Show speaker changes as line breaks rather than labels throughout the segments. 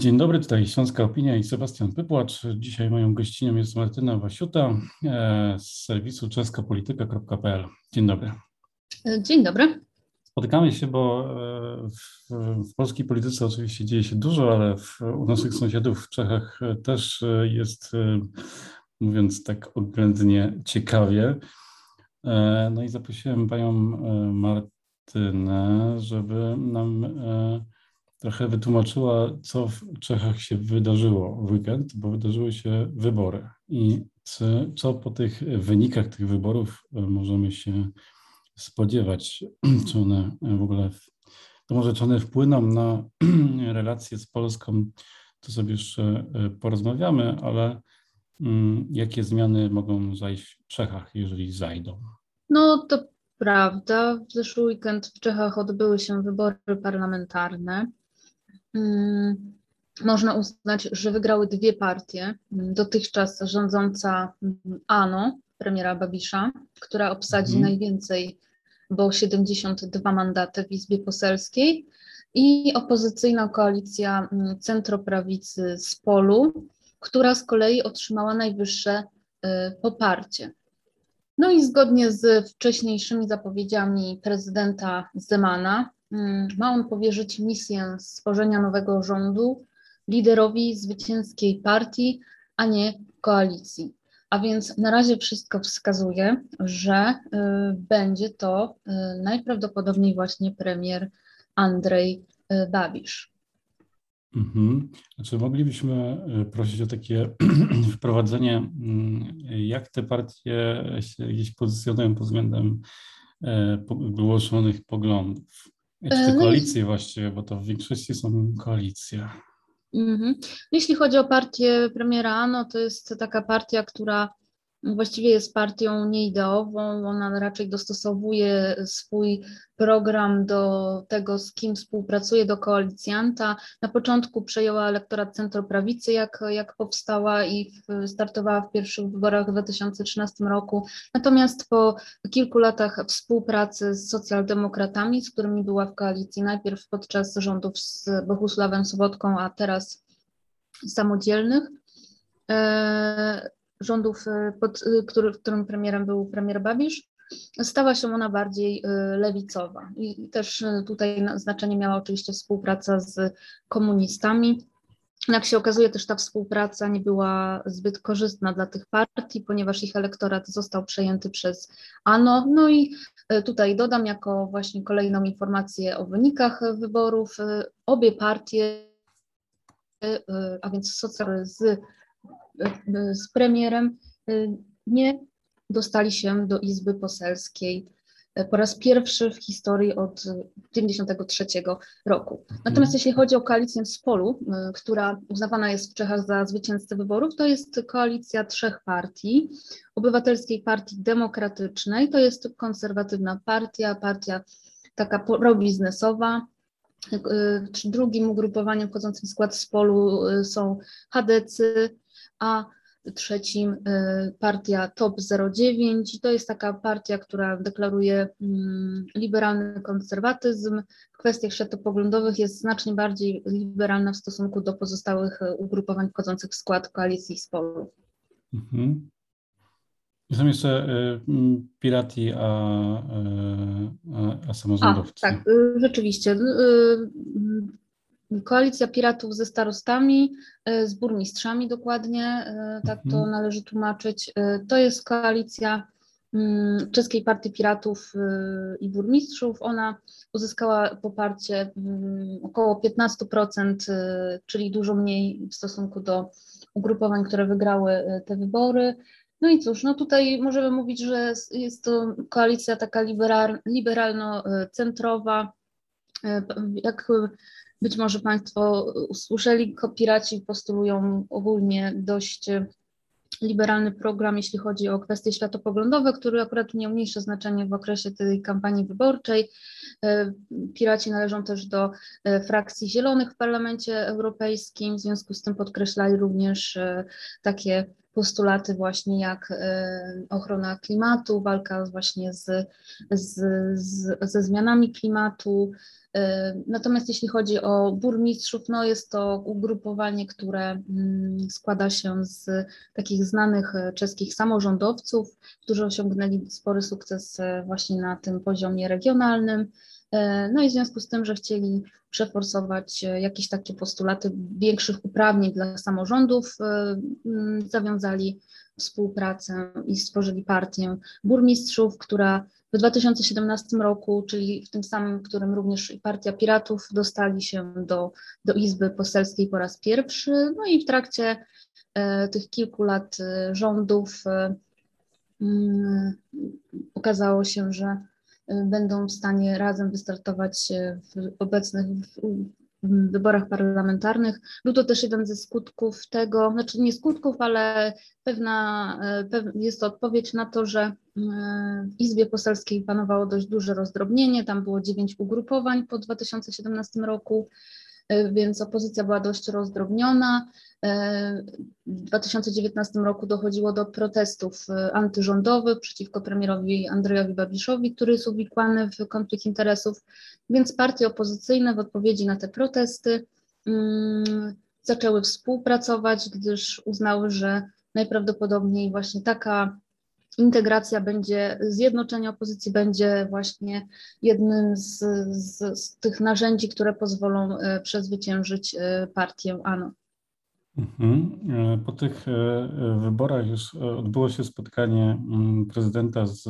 Dzień dobry, tutaj Śląska Opinia i Sebastian Pypłacz. Dzisiaj moją gościnią jest Martyna Wasiuta e, z serwisu czeskapolityka.pl. Dzień dobry.
Dzień dobry.
Spotykamy się, bo e, w, w, polskiej polityce oczywiście dzieje się dużo, ale w, u naszych sąsiadów w Czechach też jest, e, mówiąc tak oględnie, ciekawie. No i zaprosiłem panią Martynę, żeby nam trochę wytłumaczyła, co w Czechach się wydarzyło w weekend, bo wydarzyły się wybory. I co po tych wynikach tych wyborów e, możemy się spodziewać? Czy one w ogóle, to może czy one wpłyną na relacje z Polską, to sobie jeszcze e, porozmawiamy, ale mm, jakie zmiany mogą zajść w Czechach, jeżeli zajdą?
No to prawda. W zeszły weekend w Czechach odbyły się wybory parlamentarne. Mm, można uznać, że wygrały dwie partie. Dotychczas rządząca ANO, premiera Babisza, która obsadzi mhm. najwięcej, bo 72 mandaty w Izbie Poselskiej i opozycyjna koalicja mm, centroprawicy z Polu, która z kolei otrzymała najwyższe y, poparcie. No i zgodnie z wcześniejszymi zapowiedziami prezydenta Zemana, Mm, ma on powierzyć misję stworzenia nowego rządu liderowi zwycięskiej partii, a nie koalicji. A więc na razie wszystko wskazuje, że y, będzie to y, najprawdopodobniej właśnie premier Andrzej y, Babisz.
Mhm. Znaczy moglibyśmy prosić o takie wprowadzenie, mm, jak te partie się gdzieś pozycjonują pod względem głoszonych poglądów. Czy te no koalicje właściwie, bo to w większości są koalicje.
Mhm. Jeśli chodzi o partię premiera, no to jest taka partia, która właściwie jest partią nieideową, ona raczej dostosowuje swój program do tego, z kim współpracuje, do koalicjanta. Na początku przejęła elektorat centroprawicy, jak, jak powstała i w, startowała w pierwszych wyborach w 2013 roku. Natomiast po kilku latach współpracy z socjaldemokratami, z którymi była w koalicji, najpierw podczas rządów z Bohusławem Sobotką, a teraz samodzielnych, e, rządów, e, pod, e, który, którym premierem był premier Babisz, stała się ona bardziej e, lewicowa. I też tutaj znaczenie miała oczywiście współpraca z komunistami. Jak się okazuje, też ta współpraca nie była zbyt korzystna dla tych partii, ponieważ ich elektorat został przejęty przez ANO. No i tutaj dodam jako właśnie kolejną informację o wynikach wyborów. Obie partie, a więc socjal z z premierem, y, nie dostali się do Izby Poselskiej po raz pierwszy w historii od 1993 roku. Natomiast jeśli chodzi o koalicję z Polu, która uznawana jest w Czechach za zwycięzcę wyborów, to jest koalicja trzech partii. Obywatelskiej Partii Demokratycznej, to jest konserwatywna partia, partia taka probiznesowa, Drugim ugrupowaniem wchodzącym w skład z polu są chadecy, a trzecim y, partia TOP 09. To jest taka partia, która deklaruje mm, liberalny konserwatyzm. W kwestiach światopoglądowych jest znacznie bardziej liberalna w stosunku do pozostałych y, ugrupowań wchodzących w skład koalicji spolu. Mhm.
Są jeszcze y, pirati, a, a, a samorządowcy.
A, tak, rzeczywiście. Koalicja Piratów ze starostami, e, z burmistrzami dokładnie, e, tak to mhm. należy tłumaczyć. E, to jest koalicja mm, Czeskiej Partii Piratów i Burmistrzów. Ona uzyskała poparcie mm, około 15%, czyli dużo mniej w stosunku do ugrupowań, które wygrały te wybory. No i cóż, no tutaj możemy mówić, że jest to koalicja taka liberalno-centrowa. Jak być może Państwo usłyszeli, piraci postulują ogólnie dość liberalny program, jeśli chodzi o kwestie światopoglądowe, który akurat miał mniejsze znaczenie w okresie tej kampanii wyborczej. E, piraci należą też do e, frakcji zielonych w Parlamencie Europejskim, w związku z tym podkreślali również e, takie postulaty właśnie jak ochrona klimatu, walka właśnie z, z, z, ze zmianami klimatu, Natomiast jeśli chodzi o burmistrzów, no jest to ugrupowanie, które mm, składa się z takich znanych e, czeskich samorządowców, którzy osiągnęli spory sukces e, właśnie na tym poziomie regionalnym. E, no i w związku z tym, że chcieli przeforsować jakieś takie postulaty większych uprawnień dla samorządów, mm, zawiązali współpracę i stworzyli partię burmistrzów, która w 2017 roku, czyli w tym samym, w którym również Partia Piratów dostali się do, do Izby Poselskiej po raz pierwszy, no i w trakcie e, tych kilku lat e, rządów e, okazało się, że e, będą w stanie razem wystartować w obecnych w wyborach parlamentarnych. Był to też jeden ze skutków tego, znaczy nie skutków, ale pewna, e, jest to odpowiedź na to, że e, w Izbie Poselskiej panowało dość duże rozdrobnienie, tam było dziewięć ugrupowań po 2017 roku. E, więc opozycja była dość rozdrobniona. E, w 2019 roku dochodziło do protestów e, antyrządowych przeciwko premierowi Andrzejowi Babiszowi, który jest uwikłany w konflikt interesów, więc partie opozycyjne w odpowiedzi na te protesty um, zaczęły współpracować, gdyż uznały, że najprawdopodobniej właśnie taka integracja będzie, zjednoczenie opozycji będzie właśnie jednym z, z, z tych narzędzi, które pozwolą e, przezwyciężyć e, partię ANO.
Mhm. E, po tych wyborach już odbyło się spotkanie mm, prezydenta z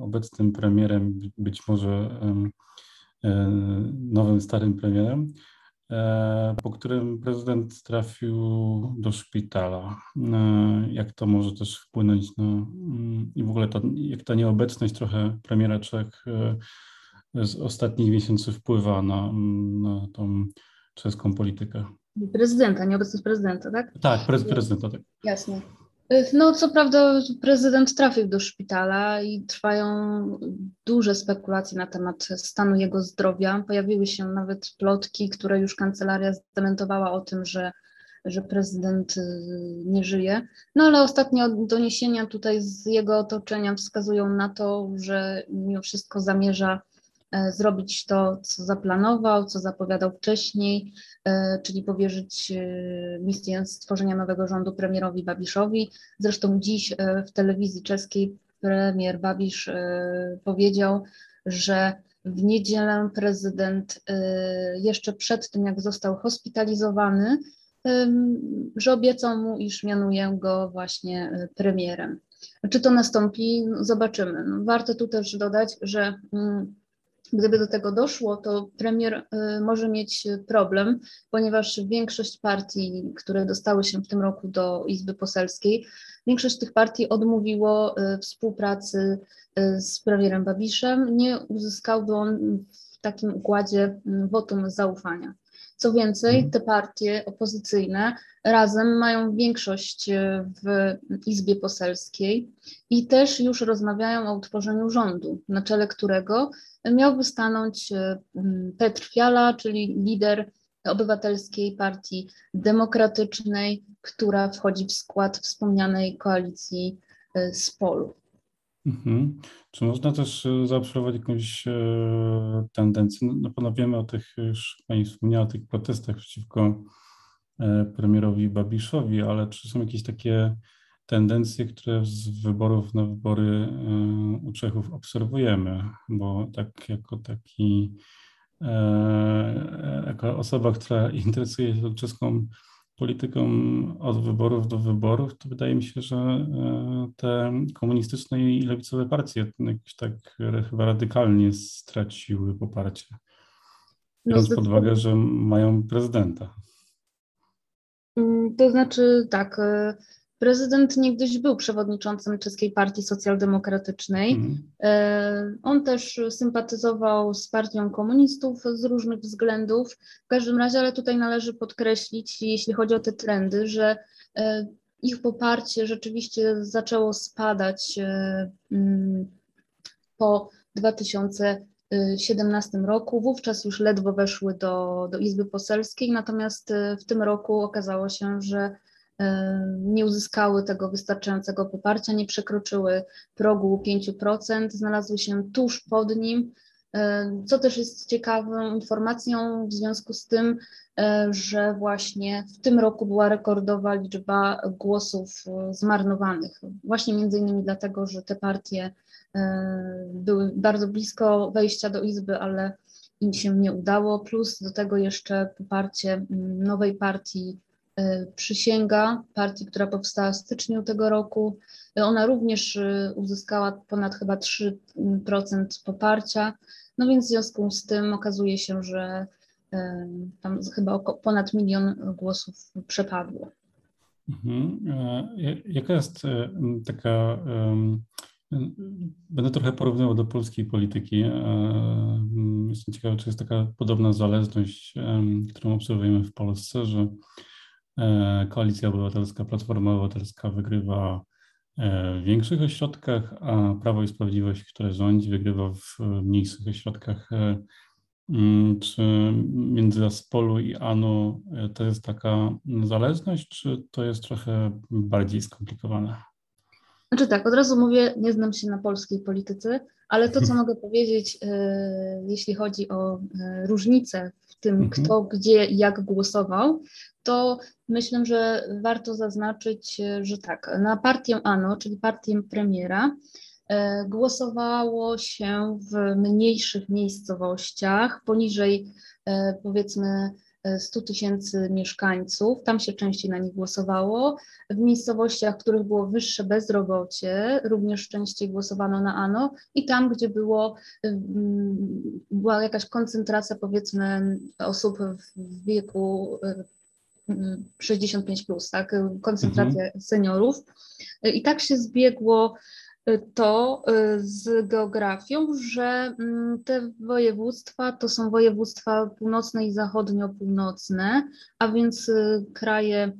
obecnym premierem, być może nowym, starym premierem. E, po którym prezydent trafił do szpitala. E, jak to może też wpłynąć na mm, i w ogóle to, jak ta nieobecność trochę premiera Czech e, z ostatnich miesięcy wpływa na, na tą czeską politykę.
Prezydenta, nieobecność prezydenta, tak?
Tak, prezydenta, tak.
Jasne. No, co prawda, prezydent trafił do szpitala i trwają duże spekulacje na temat stanu jego zdrowia. Pojawiły się nawet plotki, które już kancelaria zdementowała o tym, że, że prezydent y, nie żyje. No ale ostatnie doniesienia tutaj z jego otoczenia wskazują na to, że mimo wszystko zamierza zrobić to, co zaplanował, co zapowiadał wcześniej, e, czyli powierzyć e, misję stworzenia nowego rządu premierowi Babiszowi. Zresztą dziś w telewizji czeskiej premier Babisz powiedział, że w niedzielę prezydent jeszcze przed tym, jak został hospitalizowany, że obiecał mu, iż mianuje go właśnie premierem. Czy to nastąpi? Zobaczymy. No, warto tu też dodać, że mm, Gdyby do tego doszło, to premier y, może mieć problem, ponieważ większość partii, które dostały się w tym roku do Izby Poselskiej, większość tych partii odmówiło y, współpracy y, z premierem Babiszem. Nie uzyskałby on w takim układzie wotum zaufania. Co więcej, mhm. te partie opozycyjne razem mają większość w Izbie Poselskiej i też już rozmawiają o utworzeniu rządu, na czele którego miałby stanąć e, Petr Fiala, czyli lider Obywatelskiej Partii Demokratycznej, która wchodzi w skład wspomnianej koalicji e, z Polu.
Mhm. Czy można też e, zaobserwować jakąś tendencję? No, pewno wiemy o tych, już Pani wspomniała, o tych protestach przeciwko premierowi Babiszowi, ale czy są jakieś takie tendencje, które z wyborów na wybory u Czechów obserwujemy, bo tak jako taki, e, jako osoba, która interesuje się czeską polityką od wyborów do wyborów, to wydaje mi się, że e, te komunistyczne i lewicowe partie jakoś tak chyba radykalnie straciły poparcie. No, biorąc pod uwagę, że mają prezydenta.
Mm, to znaczy tak, e, Prezydent niegdyś był przewodniczącym Czeskiej Partii Socjaldemokratycznej. Mm. On też sympatyzował z partią komunistów z różnych względów. W każdym razie, ale tutaj należy podkreślić, jeśli chodzi o te trendy, że e, ich poparcie rzeczywiście zaczęło spadać e, mm, po 2017 roku. Wówczas już ledwo weszły do, do Izby Poselskiej, natomiast w tym roku okazało się, że nie uzyskały tego wystarczającego poparcia, nie przekroczyły progu 5%, znalazły się tuż pod nim, co też jest ciekawą informacją w związku z tym, że właśnie w tym roku była rekordowa liczba głosów zmarnowanych. Właśnie między innymi dlatego, że te partie były bardzo blisko wejścia do Izby, ale im się nie udało, plus do tego jeszcze poparcie mm, nowej partii y, Przysięga, partii, która powstała w styczniu tego roku. Ona również y, uzyskała ponad chyba 3% poparcia, no więc w związku z tym okazuje się, że y, tam chyba ponad milion głosów przepadło.
Mhm. E, jaka jest taka Będę trochę porównywał do polskiej polityki. E, jestem ciekawy, czy jest taka podobna zależność, którą obserwujemy w Polsce, że e, Koalicja Obywatelska, Platforma Obywatelska wygrywa e, w większych ośrodkach, a Prawo i Sprawiedliwość, które rządzi, wygrywa w mniejszych ośrodkach. Czy między Aspolu i ANU to jest taka zależność, czy to jest trochę bardziej skomplikowane?
Znaczy tak, od razu mówię, nie znam się na polskiej polityce, ale to, co mogę powiedzieć, e, jeśli chodzi o e, różnice w tym, mhm. kto gdzie jak głosował, to myślę, że warto zaznaczyć, e, że tak, na partię ANO, czyli partię premiera, głosowało się w mniejszych miejscowościach, poniżej powiedzmy 100 tysięcy mieszkańców, tam się częściej na nich głosowało. W miejscowościach, w których było wyższe bezrobocie, również częściej głosowano na ANO i tam, gdzie było, mm, była jakaś koncentracja powiedzmy osób w wieku 65 mm, plus, tak, koncentracja mhm. seniorów. I tak się zbiegło to y, z geografią, że mm, te województwa to są województwa północne i zachodnio-północne, a więc y, kraje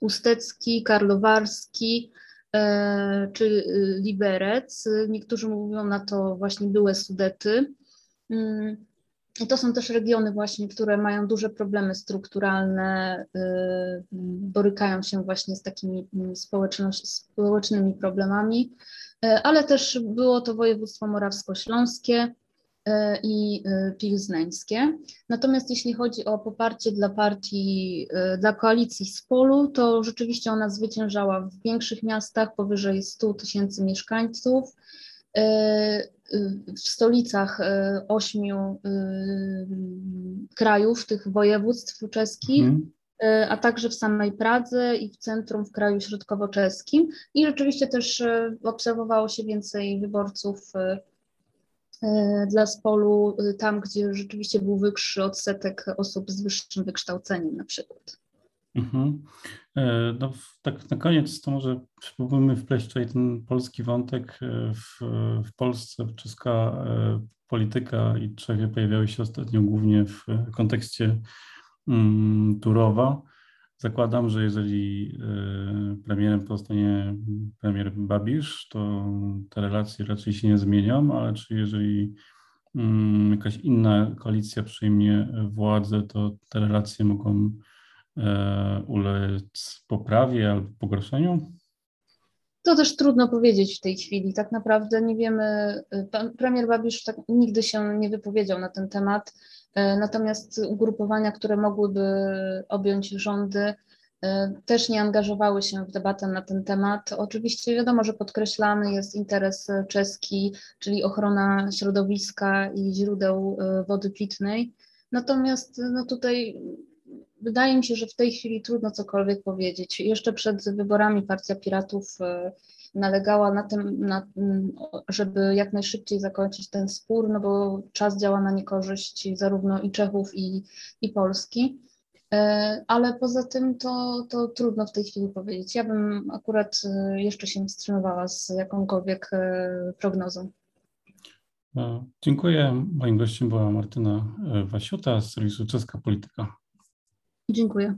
ustecki, karlowarski e, czy y, Liberec. Niektórzy mówią na to właśnie były Sudety. Mm, I to są też regiony właśnie, które mają duże problemy strukturalne, borykają się właśnie z takimi mm, społecznymi problemami. E, ale też było to województwo morawsko-śląskie e, i e, pilzneńskie. Natomiast jeśli chodzi o poparcie dla partii, dla koalicji Spolu, to rzeczywiście ona zwyciężała w większych miastach powyżej 100 tysięcy mieszkańców, w stolicach ośmiu krajów, tych województw czeskich. Mhm. E, a także w samej Pradze i w centrum w kraju środkowo-czeskim. I rzeczywiście też e, obserwowało się więcej wyborców e, dla Spolu, tam gdzie rzeczywiście był wyższy odsetek osób z wyższym wykształceniem na przykład.
Mhm. No, tak na koniec to może spróbujmy wpleść tutaj ten polski wątek. W, w Polsce czeska polityka i Czechy pojawiały się ostatnio głównie w kontekście Mm, Turowa. Zakładam, że jeżeli e, premierem pozostanie premier Babisz, to te relacje raczej się nie zmienią, ale czy jeżeli mm, jakaś inna koalicja przyjmie władzę, to te relacje mogą e, ulec poprawie albo pogorszeniu?
To też trudno powiedzieć w tej chwili. Tak naprawdę nie wiemy. E, pan premier Babisz tak nigdy się nie wypowiedział na ten temat. E, natomiast ugrupowania, które mogłyby objąć rządy, e, też nie angażowały się w debatę na ten temat. Oczywiście wiadomo, że podkreślany jest interes czeski, czyli ochrona środowiska i źródeł e, wody pitnej. Natomiast no tutaj wydaje mi się, że w tej chwili trudno cokolwiek powiedzieć. Jeszcze przed wyborami Partia Piratów nalegała na tym, na, żeby jak najszybciej zakończyć ten spór, no bo czas działa na niekorzyść zarówno i Czechów, i, i Polski. E, ale poza tym to, to trudno w tej chwili powiedzieć. Ja bym akurat e, jeszcze się wstrzymywała z jakąkolwiek e, prognozą.
Dziękuję. Moim gościem była Martyna Wasiuta z serwisu Czeska Polityka.
Dziękuję.